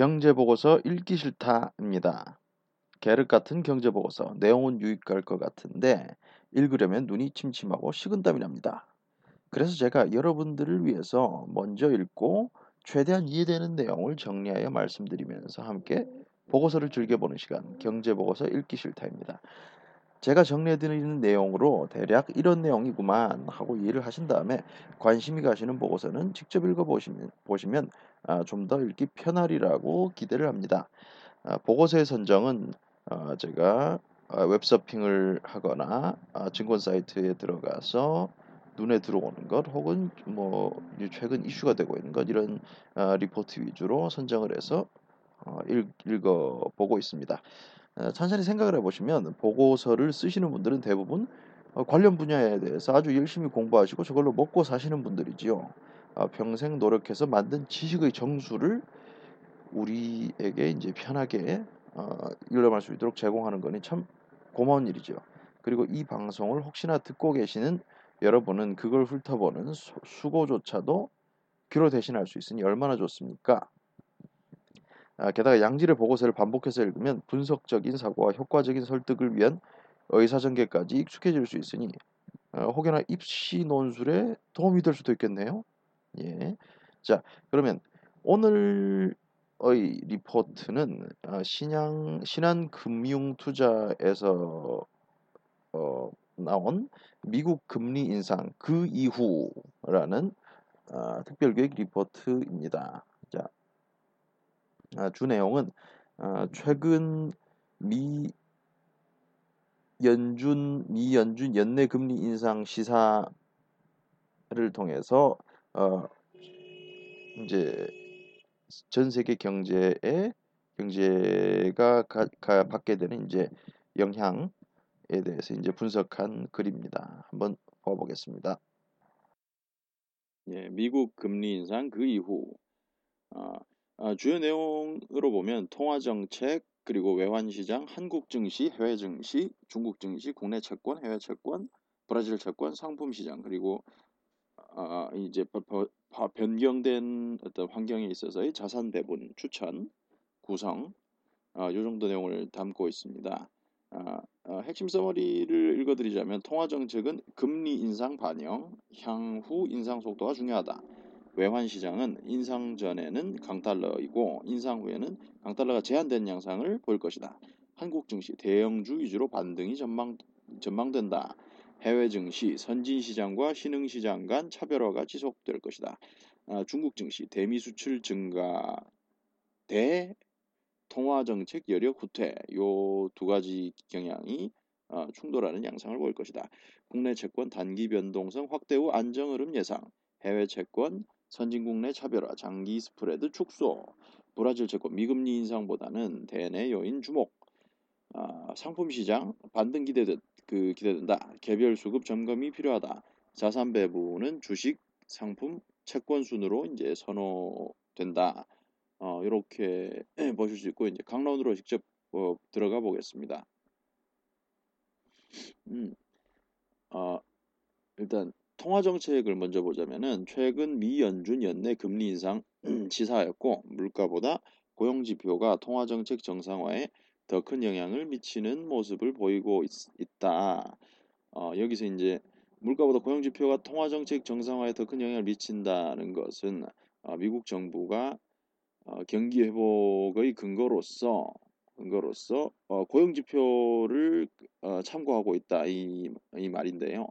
경제보고서 읽기 싫다입니다. 계륵 같은 경제보고서 내용은 유익할 것 같은데 읽으려면 눈이 침침하고 식은땀이 납니다. 그래서 제가 여러분들을 위해서 먼저 읽고 최대한 이해되는 내용을 정리하여 말씀드리면서 함께 보고서를 즐겨보는 시간 경제보고서 읽기 싫다입니다. 제가 정리해드리는 내용으로 대략 이런 내용이구만 하고 이해를 하신 다음에 관심이 가시는 보고서는 직접 읽어보시면 보시면 아, 좀 더 읽기 편하리라고 기대를 합니다. 아, 보고서의 선정은 아, 제가 아, 웹서핑을 하거나 아, 증권 사이트에 들어가서 눈에 들어오는 것 혹은 뭐 최근 이슈가 되고 있는 것 이런 아, 리포트 위주로 선정을 해서 어, 읽, 읽어보고 있습니다. 어, 천천히 생각을 해보시면 보고서를 쓰시는 분들은 대부분 어, 관련 분야에 대해서 아주 열심히 공부하시고 저걸로 먹고 사시는 분들이지요. 어, 평생 노력해서 만든 지식의 정수를 우리에게 이제 편하게 일념할 수 있도록 제공하는 거니 참 고마운 일이죠. 그리고 이 방송을 혹시나 듣고 계시는 여러분은 그걸 훑어보는 수고조차도 귀로 대신할 수 있으니 얼마나 좋습니까? 아, 게다가 양질의 보고서를 반복해서 읽으면 분석적인 사고와 효과적인 설득을 위한 의사전개까지 익숙해질 수 있으니 어, 혹여나 입시 논술에 도움이 될 수도 있겠네요. 예. 자, 그러면 오늘의 리포트는 어, 신양 신한금융투자에서 어, 나온 미국 금리 인상 그 이후라는 어, 특별교육 리포트입니다. 자, 아, 주 내용은 아, 최근 미 연준 미 연준 연내 금리 인상 시사를 통해서 어 이제 전 세계 경제에 경제가 가, 가 받게 되는 이제 영향에 대해서 이제 분석한 글입니다. 한번 봐보겠습니다. 예, 미국 금리 인상 그 이후 어, 아, 주요 내용으로 보면 통화 정책 그리고 외환 시장, 한국 증시, 해외 증시, 중국 증시, 국내 채권, 해외 채권, 브라질 채권, 상품 시장 그리고 아, 이제 변경된 어떤 환경에 있어서의 자산 배분, 추천, 구성 아, 요 정도 내용을 담고 있습니다. 아, 아, 핵심 서머리를 읽어드리자면 통화 정책은 금리 인상 반영, 향후 인상 속도가 중요하다. 외환 시장은 인상 전에는 강달러이고 인상 후에는 강달러가 제한된 양상을 보일 것이다. 한국 증시 대형주 위주로 반등이 전망 전망된다. 해외 증시 선진 시장과 신흥 시장 간 차별화가 지속될 것이다. 아, 중국 증시 대미 수출 증가 대 통화 정책 여력 후퇴 요 두 가지 경향이 어, 충돌하는 양상을 보일 것이다. 국내 채권 단기 변동성 확대 후 안정 흐름 예상, 해외 채권 선진국 내 차별화, 장기 스프레드 축소, 브라질 채권 미금리 인상보다는 대내 요인 주목, 아, 상품 시장 반등 기대듯 그 기대된다. 개별 수급 점검이 필요하다. 자산 배분은 주식, 상품, 채권 순으로 이제 선호된다. 어, 이렇게 보실 수 있고 이제 강론으로 직접 어, 들어가 보겠습니다. 음, 어, 일단 통화 정책을 먼저 보자면은 최근 미 연준 연내 금리 인상 시사였고 물가보다 고용 지표가 통화 정책 정상화에 더 큰 영향을 미치는 모습을 보이고 있, 다 어, 여기서 이제 물가보다 고용 지표가 통화 정책 정상화에 더 큰 영향을 미친다는 것은 어, 미국 정부가 어, 경기 회복의 근거로서 근거로서 어, 고용 지표를 어, 참고하고 있다 이, 이 말인데요.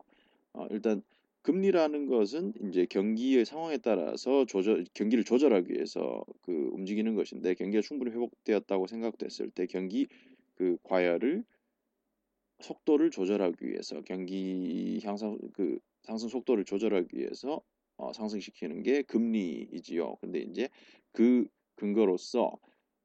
어, 일단 금리라는 것은 이제 경기의 상황에 따라서 조절 경기를 조절하기 위해서 그 움직이는 것인데 경기가 충분히 회복되었다고 생각됐을 때 경기 그 과열을 속도를 조절하기 위해서 경기 향상 그 상승 속도를 조절하기 위해서 어, 상승시키는 게 금리이지요. 근데 이제 그 근거로서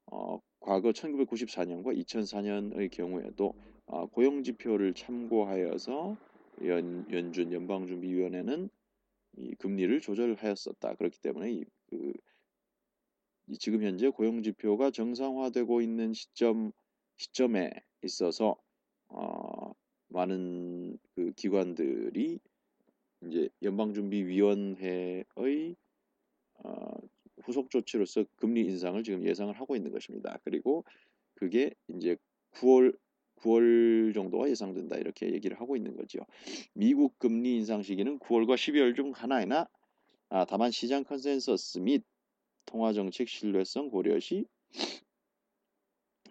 어, 과거 1994년과 2004년의 경우에도 어, 고용 지표를 참고하여서 연, 연준 연방준비위원회는 이 금리를 조절하였었다. 그렇기 때문에 이, 그, 이 지금 현재 고용 지표가 정상화되고 있는 시점 시점에 있어서 어, 많은 그 기관들이 이제 연방준비위원회의 어, 후속 조치로서 금리 인상을 지금 예상을 하고 있는 것입니다. 그리고 그게 이제 9월 9월 정도가 예상된다 이렇게 얘기를 하고 있는 거죠. 미국 금리 인상 시기는 9월과 12월 중 하나이나 아, 다만 시장 컨센서스 및 통화 정책 신뢰성 고려 시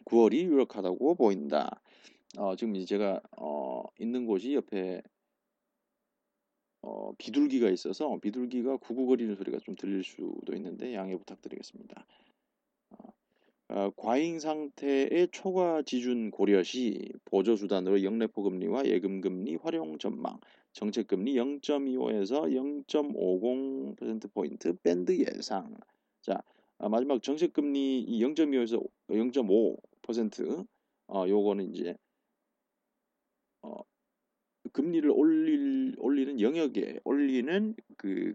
9월이 유력하다고 보인다. 어, 지금 이제 제가 어, 있는 곳이 옆에 어, 비둘기가 있어서 비둘기가 구구거리는 소리가 좀 들릴 수도 있는데 양해 부탁드리겠습니다. 어, 어, 과잉 상태의 초과 지준 고려 시 보조 수단으로 영래포 금리와 예금 금리 활용 전망, 정책 금리 0.25에서 0.50% 포인트 밴드 예상. 자, 아, 마지막 정책 금리 0.25에서 0.5% 어, 요거는 이제 어, 금리를 올릴 올리는 영역에 올리는 그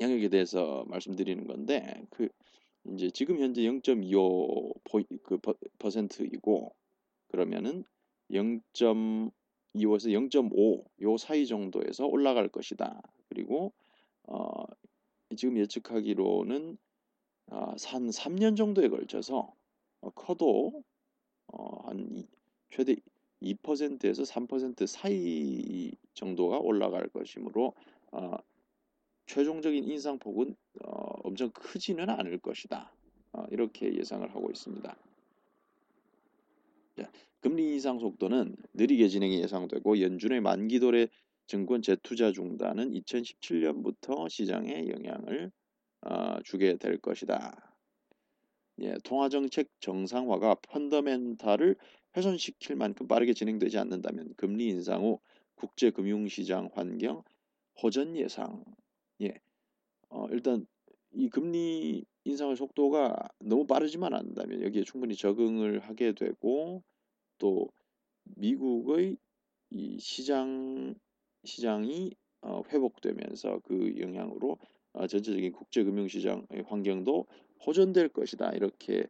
영역에 대해서 말씀드리는 건데 그 이제 지금 현재 0.25그 퍼센트이고 그러면은 0.25에서 0.5 요 사이 정도에서 올라갈 것이다. 그리고 어 지금 예측하기로는 어, 한 3년 정도에 걸쳐서 어, 커도 어, 한 이, 최대 2%에서 3% 사이 정도가 올라갈 것이므로 어, 최종적인 인상폭은 어, 엄청 크지는 않을 것이다. 어, 이렇게 예상을 하고 있습니다. 자, 금리 인상 속도는 느리게 진행이 예상되고 연준의 만기도래 증권 재투자 중단은 2017년부터 시장에 영향을 어, 주게 될 것이다. 예, 통화정책 정상화가 펀더멘탈을 훼손시킬 만큼 빠르게 진행되지 않는다면 금리 인상 후 국제금융시장 환경 호전 예상 예. 어, 일단 이 금리 인상의 속도가 너무 빠르지만 않는다면 여기에 충분히 적응을 하게 되고 또 미국의 이 시장 시장이 어, 회복되면서 그 영향으로 어, 전체적인 국제 금융 시장의 환경도 호전될 것이다 이렇게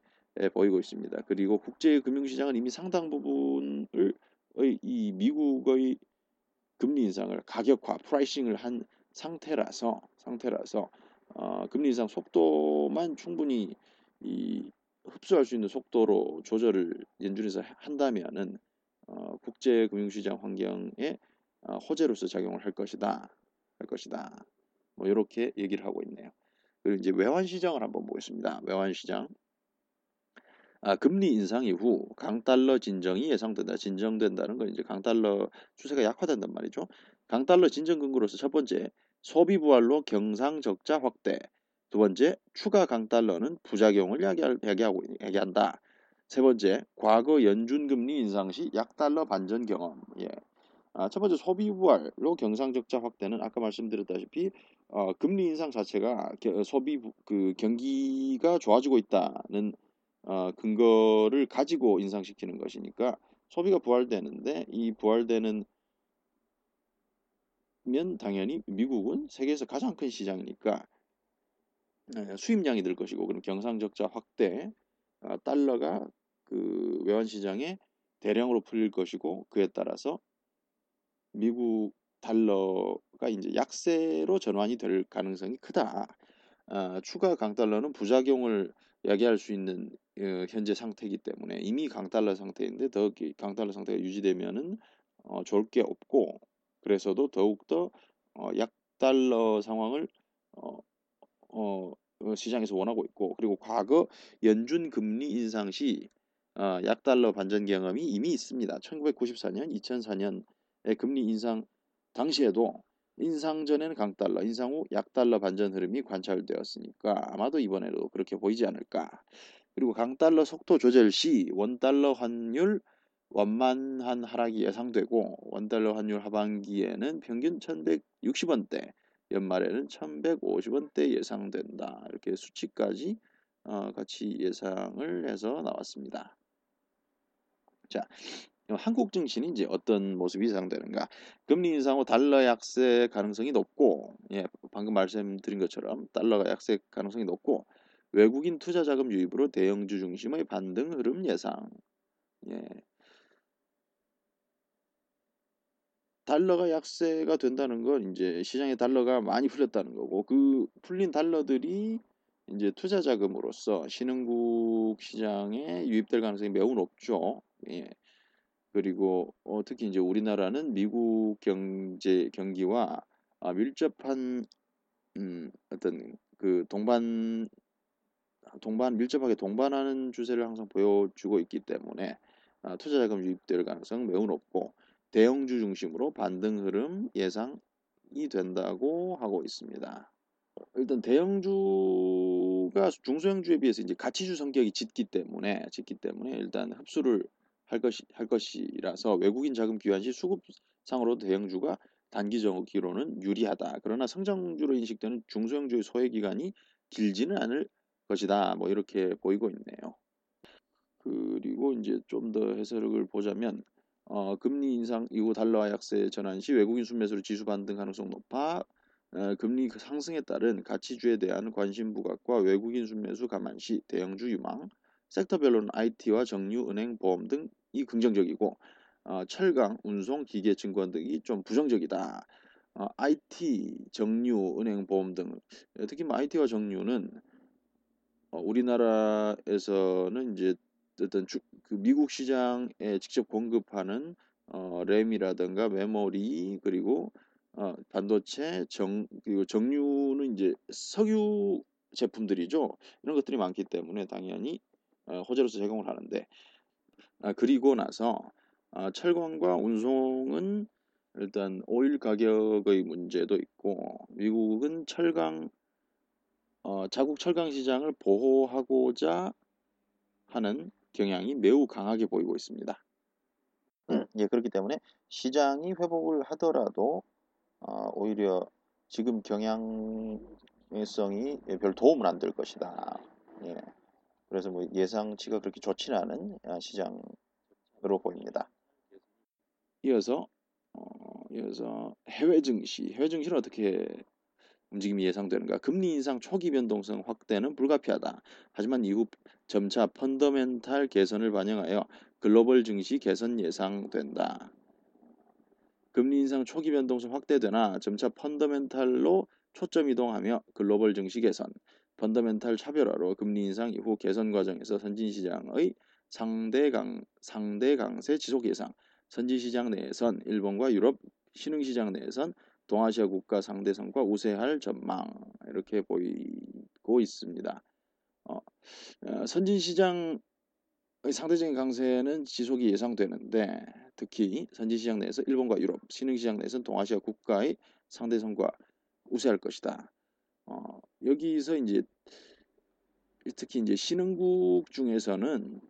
보이고 있습니다. 그리고 국제 금융 시장은 이미 상당 부분을 이 미국의 금리 인상을 가격화, pricing을 한 상태라서 상태라서 어, 금리 인상 속도만 충분히 이 흡수할 수 있는 속도로 조절을 연준에서 한다면은 어, 국제 금융시장 환경에 어, 호재로서 작용을 할 것이다 할 것이다 뭐 이렇게 얘기를 하고 있네요. 그리고 이제 외환 시장을 한번 보겠습니다. 외환 시장 아, 금리 인상 이후 강달러 진정이 예상된다. 진정된다는 건 이제 강달러 추세가 약화된단 말이죠. 강달러 진정 근거로서 첫 번째 소비 부활로 경상 적자 확대. 두 번째, 추가 강달러는 부작용을 야기하고 야기한다. 세 번째, 과거 연준 금리 인상 시 약달러 반전 경험. 예. 아, 첫 번째 소비 부활로 경상 적자 확대는 아까 말씀드렸다시피 어, 금리 인상 자체가 소비 그 경기가 좋아지고 있다는 어, 근거를 가지고 인상시키는 것이니까 소비가 부활되는데 이 부활되는 면 당연히 미국은 세계에서 가장 큰 시장이니까 네, 수입량이 늘 것이고 그럼 경상적자 확대 아, 달러가 그 외환 시장에 대량으로 풀릴 것이고 그에 따라서 미국 달러가 이제 약세로 전환이 될 가능성이 크다. 아, 추가 강달러는 부작용을 야기할 수 있는 어, 현재 상태이기 때문에 이미 강달러 상태인데 더 강달러 상태가 유지되면은 어, 좋을 게 없고 그래서도 더욱더 어, 약달러 상황을 어, 어, 어, 시장에서 원하고 있고 그리고 과거 연준 금리 인상 시 어, 약달러 반전 경험이 이미 있습니다. 1994년, 2004년의 금리 인상 당시에도 인상 전에는 강달러, 인상 후 약달러 반전 흐름이 관찰되었으니까 아마도 이번에도 그렇게 보이지 않을까. 그리고 강달러 속도 조절 시 원달러 환율 원만한 하락이 예상되고 원달러 환율 하반기에는 평균 1160원대, 연말에는 1150원대 예상된다. 이렇게 수치까지 어, 같이 예상을 해서 나왔습니다. 자, 한국 증시는 이제 어떤 모습이 예상되는가? 금리 인상 후 달러 약세 가능성이 높고, 예, 방금 말씀드린 것처럼 달러가 약세 가능성이 높고, 외국인 투자 자금 유입으로 대형주 중심의 반등 흐름 예상. 예, 달러가 약세가 된다는 건 이제 시장에 달러가 많이 풀렸다는 거고 그 풀린 달러들이 이제 투자 자금으로서 신흥국 시장에 유입될 가능성이 매우 높죠. 예. 그리고 어, 특히 이제 우리나라는 미국 경제 경기와 아, 밀접한 음, 어떤 그 동반 동반 밀접하게 동반하는 추세를 항상 보여주고 있기 때문에 아, 투자 자금 유입될 가능성 매우 높고 대형주 중심으로 반등 흐름 예상이 된다고 하고 있습니다. 일단 대형주가 중소형주에 비해서 이제 가치주 성격이 짙기 때문에 짙기 때문에 일단 흡수를 할 것이 할 것이라서 외국인 자금 귀환 시 수급상으로 대형주가 단기적으로는 유리하다. 그러나 성장주로 인식되는 중소형주의 소외 기간이 길지는 않을 것이다. 뭐 이렇게 보이고 있네요. 그리고 이제 좀 더 해석을 보자면 어, 금리 인상 이후 달러와 약세 전환 시 외국인 순매수로 지수 반등 가능성 높아 어, 금리 상승에 따른 가치주에 대한 관심 부각과 외국인 순매수 감안 시 대형주 유망 섹터별로는 IT와 정유, 은행, 보험 등 이 긍정적이고 어, 철강, 운송, 기계, 증권 등이 좀 부정적이다. 어, IT, 정유, 은행, 보험 등 특히 뭐 IT와 정유는 어, 우리나라에서는 이제 어떤 주, 그 미국 시장에 직접 공급하는 어, 램이라든가 메모리 그리고 어, 반도체 정 그리고 정유는 이제 석유 제품들이죠. 이런 것들이 많기 때문에 당연히 어, 호재로서 제공을 하는데 아, 그리고 나서 아, 철강과 운송은 일단 오일 가격의 문제도 있고 미국은 철강 어, 자국 철강 시장을 보호하고자 하는 경향이 매우 강하게 보이고 있습니다. 음, 예, 그렇기 때문에 시장이 회복을 하더라도 어, 오히려 지금 경향성이 별 도움은 안될 것이다. 예. 그래서 뭐 예상치가 그렇게 좋지는 않은 아, 시장으로 보입니다. 이어서 어, 이어서 해외 증시, 해외 증시는 어떻게 움직임이 예상되는가? 금리 인상 초기 변동성 확대는 불가피하다. 하지만 이후 점차 펀더멘탈 개선을 반영하여 글로벌 증시 개선 예상된다. 금리 인상 초기 변동성 확대되나 점차 펀더멘탈로 초점 이동하며 글로벌 증시 개선, 펀더멘탈 차별화로 금리 인상 이후 개선 과정에서 선진 시장의 상대 강 상대 강세 지속 예상, 선진 시장 내에선 일본과 유럽 신흥 시장 내에선 동아시아 국가 상대성과 우세할 전망 이렇게 보이고 있습니다. 어, 어, 선진 시장의 상대적인 강세는 지속이 예상되는데 특히 선진 시장 내에서 일본과 유럽, 신흥 시장 내에서는 동아시아 국가의 상대성과 우세할 것이다. 어, 여기서 이제 특히 이제 신흥국 중에서는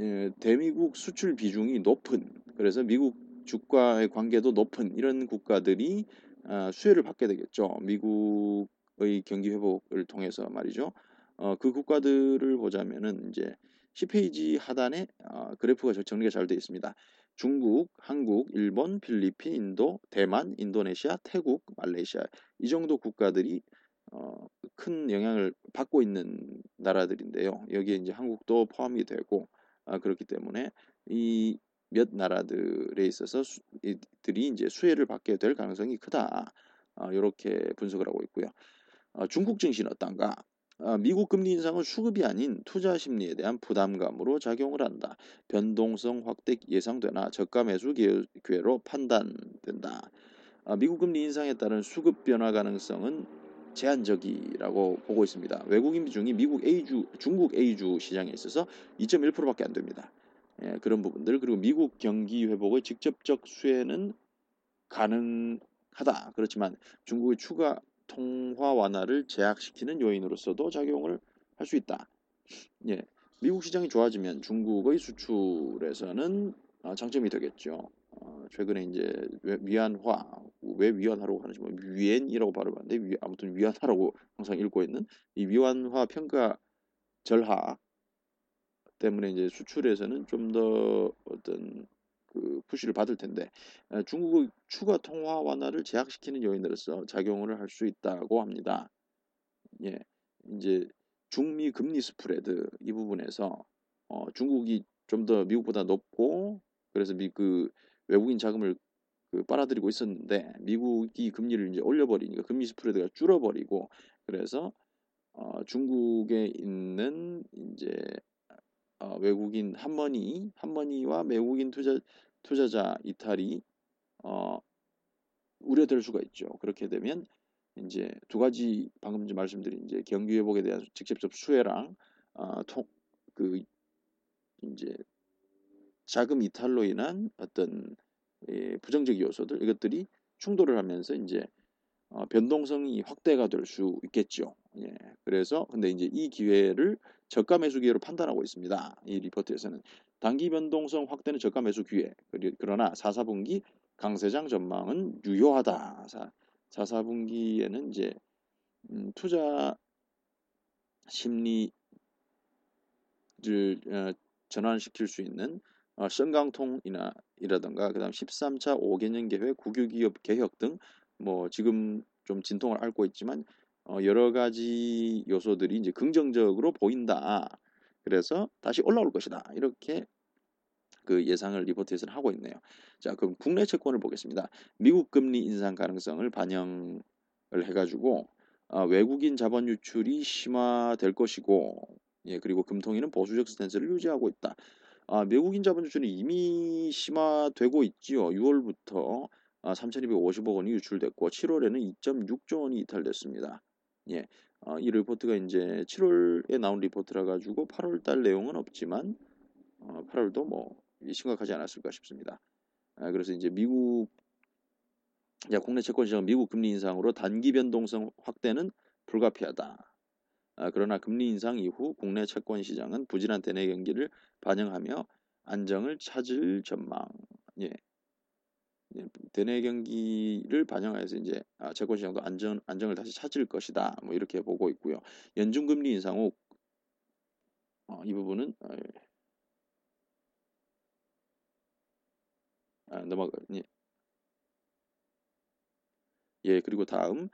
예, 대미국 수출 비중이 높은 그래서 미국 주가의 관계도 높은 이런 국가들이 아, 수혜를 받게 되겠죠. 미국의 경기 회복을 통해서 말이죠. 어, 그 국가들을 보자면은 이제 10페이지 하단에 어, 그래프가 정리가 잘 되어 있습니다. 중국, 한국, 일본, 필리핀, 인도, 대만, 인도네시아, 태국, 말레이시아 이 정도 국가들이 어, 큰 영향을 받고 있는 나라들인데요. 여기에 이제 한국도 포함이 되고 아, 그렇기 때문에 이 몇 나라들에 있어서 수, 이들이 이제 수혜를 받게 될 가능성이 크다. 어, 이렇게 분석을 하고 있고요. 어, 중국 증시는 어떤가? 어, 미국 금리 인상은 수급이 아닌 투자 심리에 대한 부담감으로 작용을 한다. 변동성 확대 예상되나 저가 매수 기회로 판단된다. 어, 미국 금리 인상에 따른 수급 변화 가능성은 제한적이라고 보고 있습니다. 외국인 비중이 미국 A주, 중국 A주 시장에 있어서 2.1%밖에 안 됩니다. 예, 그런 부분들 그리고 미국 경기 회복의 직접적 수혜는 가능하다. 그렇지만 중국의 추가 통화 완화를 제약시키는 요인으로서도 작용을 할 수 있다. 예, 미국 시장이 좋아지면 중국의 수출에서는 어, 장점이 되겠죠. 어, 최근에 이제 위안화 왜 위안화라고 하는지 뭐 위엔이라고 발음하는데 위, 아무튼 위안화라고 항상 읽고 있는 이 위안화 평가 절하 때문에 이제 수출에서는 좀 더 어떤 그 푸시를 받을 텐데 중국의 추가 통화 완화를 제약시키는 요인으로서 작용을 할 수 있다고 합니다. 예, 이제 중미 금리 스프레드 이 부분에서 어, 중국이 좀 더 미국보다 높고 그래서 미 그 외국인 자금을 그 빨아들이고 있었는데 미국이 금리를 이제 올려버리니까 금리 스프레드가 줄어버리고 그래서 어, 중국에 있는 이제 어, 외국인 한머니 한머니와 외국인 투자 투자자 이탈이 어, 우려될 수가 있죠. 그렇게 되면 이제 두 가지 방금 좀 말씀드린 이제 경기 회복에 대한 직접적 수혜랑 어, 통, 그 이제 자금 이탈로 인한 어떤 예, 부정적 요소들 이것들이 충돌을 하면서 이제 어, 변동성이 확대가 될 수 있겠죠. 예, 그래서 근데 이제 이 기회를 저가 매수 기회로 판단하고 있습니다. 이 리포트에서는 단기 변동성 확대는 저가 매수 기회. 그러나 4, 4분기 강세장 전망은 유효하다. 4, 4, 분기에는 이제 음, 투자 심리를 어, 전환시킬 수 있는 어, 성강통이나 이라든가 그다음 13차 5개년 계획, 국유기업 개혁 등 뭐 지금 좀 진통을 앓고 있지만 어, 여러 가지 요소들이 이제 긍정적으로 보인다. 그래서 다시 올라올 것이다. 이렇게 그 예상을 리포트에서는 하고 있네요. 자, 그럼 국내 채권을 보겠습니다. 미국 금리 인상 가능성을 반영을 해가지고 어, 외국인 자본 유출이 심화될 것이고, 예, 그리고 금통위는 보수적 스탠스를 유지하고 있다. 아, 외국인 자본 유출이 이미 심화되고 있지요. 6월부터 아, 3,250억 원이 유출됐고 7월에는 2.6조 원이 이탈됐습니다. 예, 어, 이 리포트가 이제 7월에 나온 리포트라 가지고 8월 달 내용은 없지만 어, 8월도 뭐 심각하지 않았을까 싶습니다. 아, 그래서 이제 미국 야, 국내 채권 시장 미국 금리 인상으로 단기 변동성 확대는 불가피하다. 아, 그러나 금리 인상 이후 국내 채권 시장은 부진한 대내 경기를 반영하며 안정을 찾을 전망. 예. 예 대내 경기를 반영해서 이제 아, 채권 시장도 안정 안정을 다시 찾을 것이다. 뭐 이렇게 보고 있고요. 연중 금리 인상 후 어, 이 부분은 어, 아, 넘어가 예. 예, 그리고 다음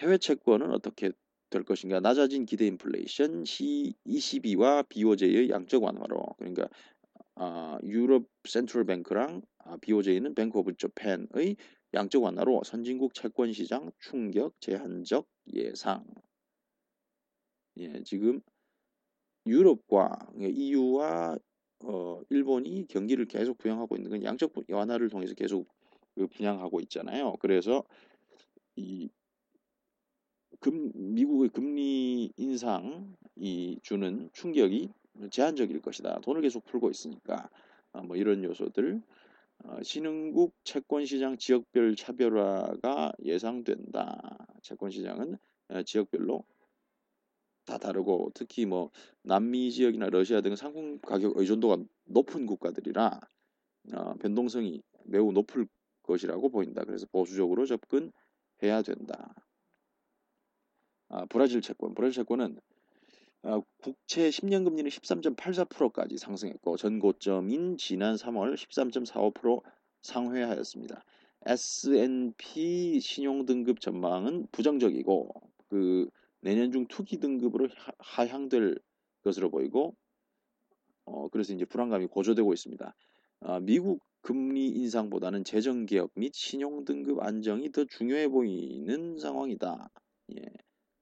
해외 채권은 어떻게 될 것인가 낮아진 기대 인플레이션 C22와 BOJ의 양적 완화로 그러니까 아, 유럽 Central Bank랑 아, BOJ는 Bank of Japan의 양적 완화로 선진국 채권 시장 충격 제한적 예상. 예, 지금 유럽과 EU와 어, 일본이 경기를 계속 부양하고 있는 건 양적 완화를 통해서 계속 그 부양하고 있잖아요. 그래서 이 금, 미국의 금리 인상이 주는 충격이 제한적일 것이다. 돈을 계속 풀고 있으니까 어, 뭐 이런 요소들 어, 신흥국 채권 시장 지역별 차별화가 예상된다. 채권 시장은 어, 지역별로 다 다르고 특히 뭐 남미 지역이나 러시아 등 상품 가격 의존도가 높은 국가들이라 어, 변동성이 매우 높을 것이라고 보인다. 그래서 보수적으로 접근해야 된다. 아, 브라질 채권. 브라질 채권은 아, 국채 10년 금리는 13.84%까지 상승했고 전고점인 지난 3월 13.45% 상회하였습니다. S&P 신용 등급 전망은 부정적이고 그 내년 중 투기 등급으로 하향될 것으로 보이고 어, 그래서 이제 불안감이 고조되고 있습니다. 아, 미국 금리 인상보다는 재정 개혁 및 신용 등급 안정이 더 중요해 보이는 상황이다. 예.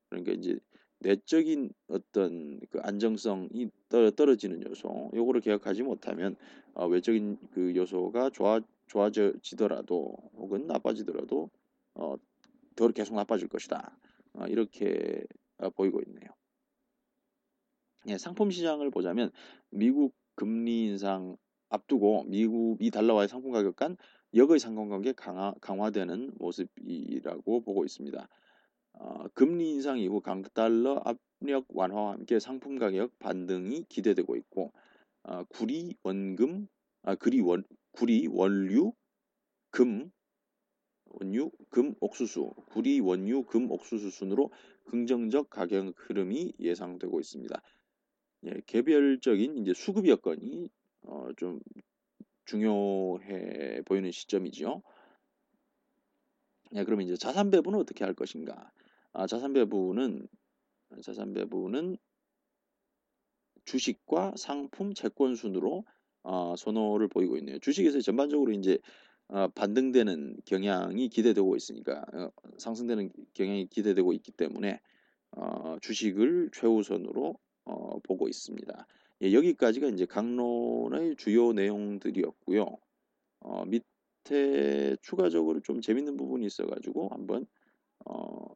그러니까 이제 내적인 어떤 그 안정성이 떨어지는 요소, 요거를 개혁하지 못하면 어, 외적인 그 요소가 좋아 좋아지더라도 혹은 나빠지더라도 어, 더 계속 나빠질 것이다. 어, 이렇게 어, 보이고 있네요. 예, 상품 시장을 보자면 미국 금리 인상 앞두고 미국이 달러와의 상품 가격 간 역의 상관관계 강화, 강화되는 모습이라고 보고 있습니다. 어, 금리 인상 이후 강달러 압력 완화와 함께 상품 가격 반등이 기대되고 있고 어, 구리 원금 아 구리 원 구리 원류 금 원유 금 옥수수 구리 원유 금 옥수수 순으로 긍정적 가격 흐름이 예상되고 있습니다. 예, 개별적인 이제 수급 여건이 어, 좀 중요해 보이는 시점이죠. 예, 그러면 이제 자산 배분은 어떻게 할 것인가? 아, 자산 배분은 자산 배분은 주식과 상품, 채권 순으로 어, 선호를 보이고 있네요. 주식에서 전반적으로 이제 어, 반등되는 경향이 기대되고 있으니까 어, 상승되는 경향이 기대되고 있기 때문에 어, 주식을 최우선으로 어, 보고 있습니다. 예, 여기까지가 이제 강론의 주요 내용들이었고요. 어, 밑에 추가적으로 좀 재밌는 부분이 있어가지고 한번 어,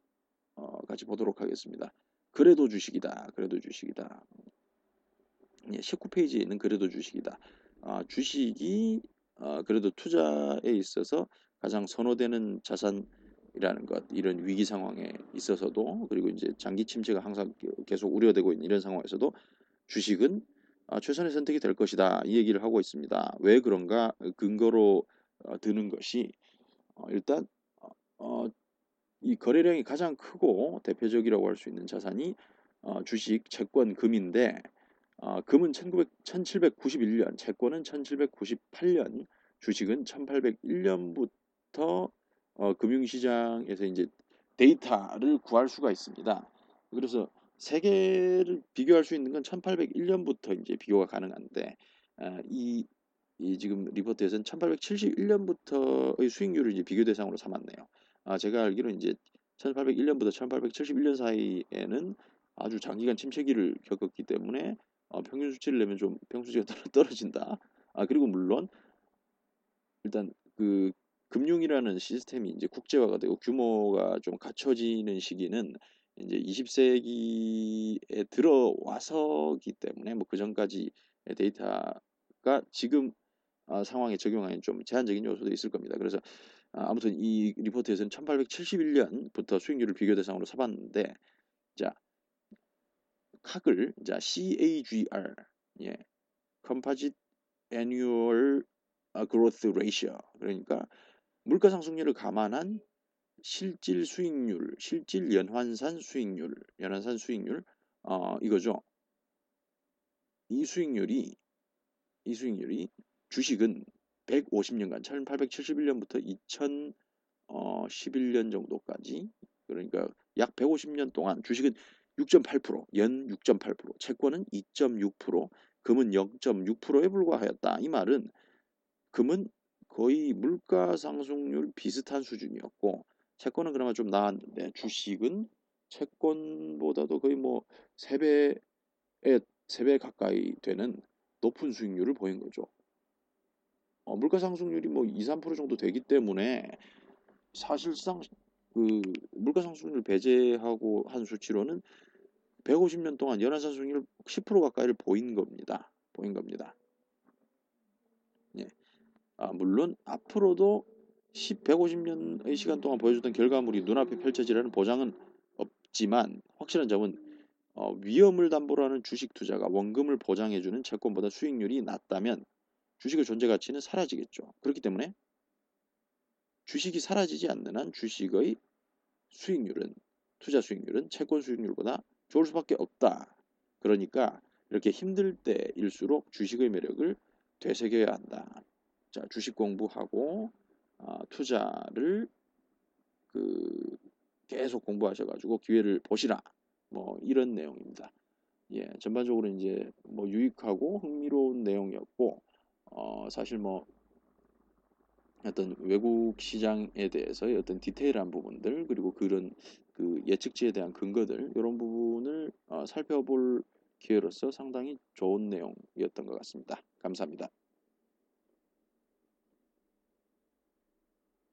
어, 같이 보도록 하겠습니다. 그래도 주식이다. 그래도 주식이다. 예, 19페이지에 있는 그래도 주식이다. 아, 주식이 어, 그래도 투자에 있어서 가장 선호되는 자산이라는 것 이런 위기 상황에 있어서도 그리고 이제 장기 침체가 항상 계속 우려되고 있는 이런 상황에서도 주식은 아, 최선의 선택이 될 것이다 이 얘기를 하고 있습니다. 왜 그런가 근거로 어, 드는 것이 어, 일단 어, 어, 이 거래량이 가장 크고 대표적이라고 할 수 있는 자산이 어, 주식, 채권, 금인데 어, 금은 1900, 1791년, 채권은 1798년, 주식은 1801년부터 어, 금융시장에서 이제 데이터를 구할 수가 있습니다. 그래서 세 개를 비교할 수 있는 건 1801년부터 이제 비교가 가능한데 어, 이, 이 지금 리포트에서는 1871년부터의 수익률을 이제 비교 대상으로 삼았네요. 아, 제가 알기로 이제 1801년부터 1871년 사이에는 아주 장기간 침체기를 겪었기 때문에 어, 평균 수치를 내면 좀 평수치가 떨어진다. 아 그리고 물론 일단 그 금융이라는 시스템이 이제 국제화가 되고 규모가 좀 갖춰지는 시기는 이제 20세기에 들어와서기 때문에 뭐 그 전까지 데이터가 지금 아, 상황에 적용하기는 좀 제한적인 요소도 있을 겁니다. 그래서 아, 아무튼 이 리포트에서는 1871년부터 수익률을 비교 대상으로 삼았는데 자 칵을 자 CAGR 예 Composite Annual Growth Ratio 그러니까 물가 상승률을 감안한 실질 수익률, 실질 연환산 수익률, 연환산 수익률 어 이거죠. 이 수익률이 이 수익률이 주식은 150년간 1871년부터 2011년 정도까지 그러니까 약 150년 동안 주식은 6.8%, 연 6.8%, 채권은 2.6%, 금은 0.6%에 불과하였다. 이 말은 금은 거의 물가 상승률 비슷한 수준이었고 채권은 그나마 좀 나았는데 주식은 채권보다도 거의 뭐 3배에 3배 가까이 되는 높은 수익률을 보인 거죠. 어, 물가 상승률이 뭐 2, 3% 정도 되기 때문에 사실상 그 물가 상승률 배제하고 한 수치로는 150년 동안 연화산 수익률 10% 가까이를 보인 겁니다. 보인 겁니다. 예. 아, 물론 앞으로도 10, 150년의 시간 동안 보여줬던 결과물이 눈앞에 펼쳐지라는 보장은 없지만 확실한 점은 어, 위험을 담보로 하는 주식 투자가 원금을 보장해주는 채권보다 수익률이 낮다면 주식의 존재 가치는 사라지겠죠. 그렇기 때문에 주식이 사라지지 않는 한 주식의 수익률은 투자 수익률은 채권 수익률보다 좋을 수밖에 없다. 그러니까 이렇게 힘들 때일수록 주식의 매력을 되새겨야 한다. 자, 주식 공부하고 어, 투자를 그 계속 공부하셔가지고 기회를 보시라. 뭐 이런 내용입니다. 예, 전반적으로 이제 뭐 유익하고 흥미로운 내용이었고 어, 사실 뭐 어떤 외국 시장에 대해서의 어떤 디테일한 부분들 그리고 그런 그 예측치에 대한 근거들 이런 부분을 어, 살펴볼 기회로서 상당히 좋은 내용이었던 것 같습니다. 감사합니다.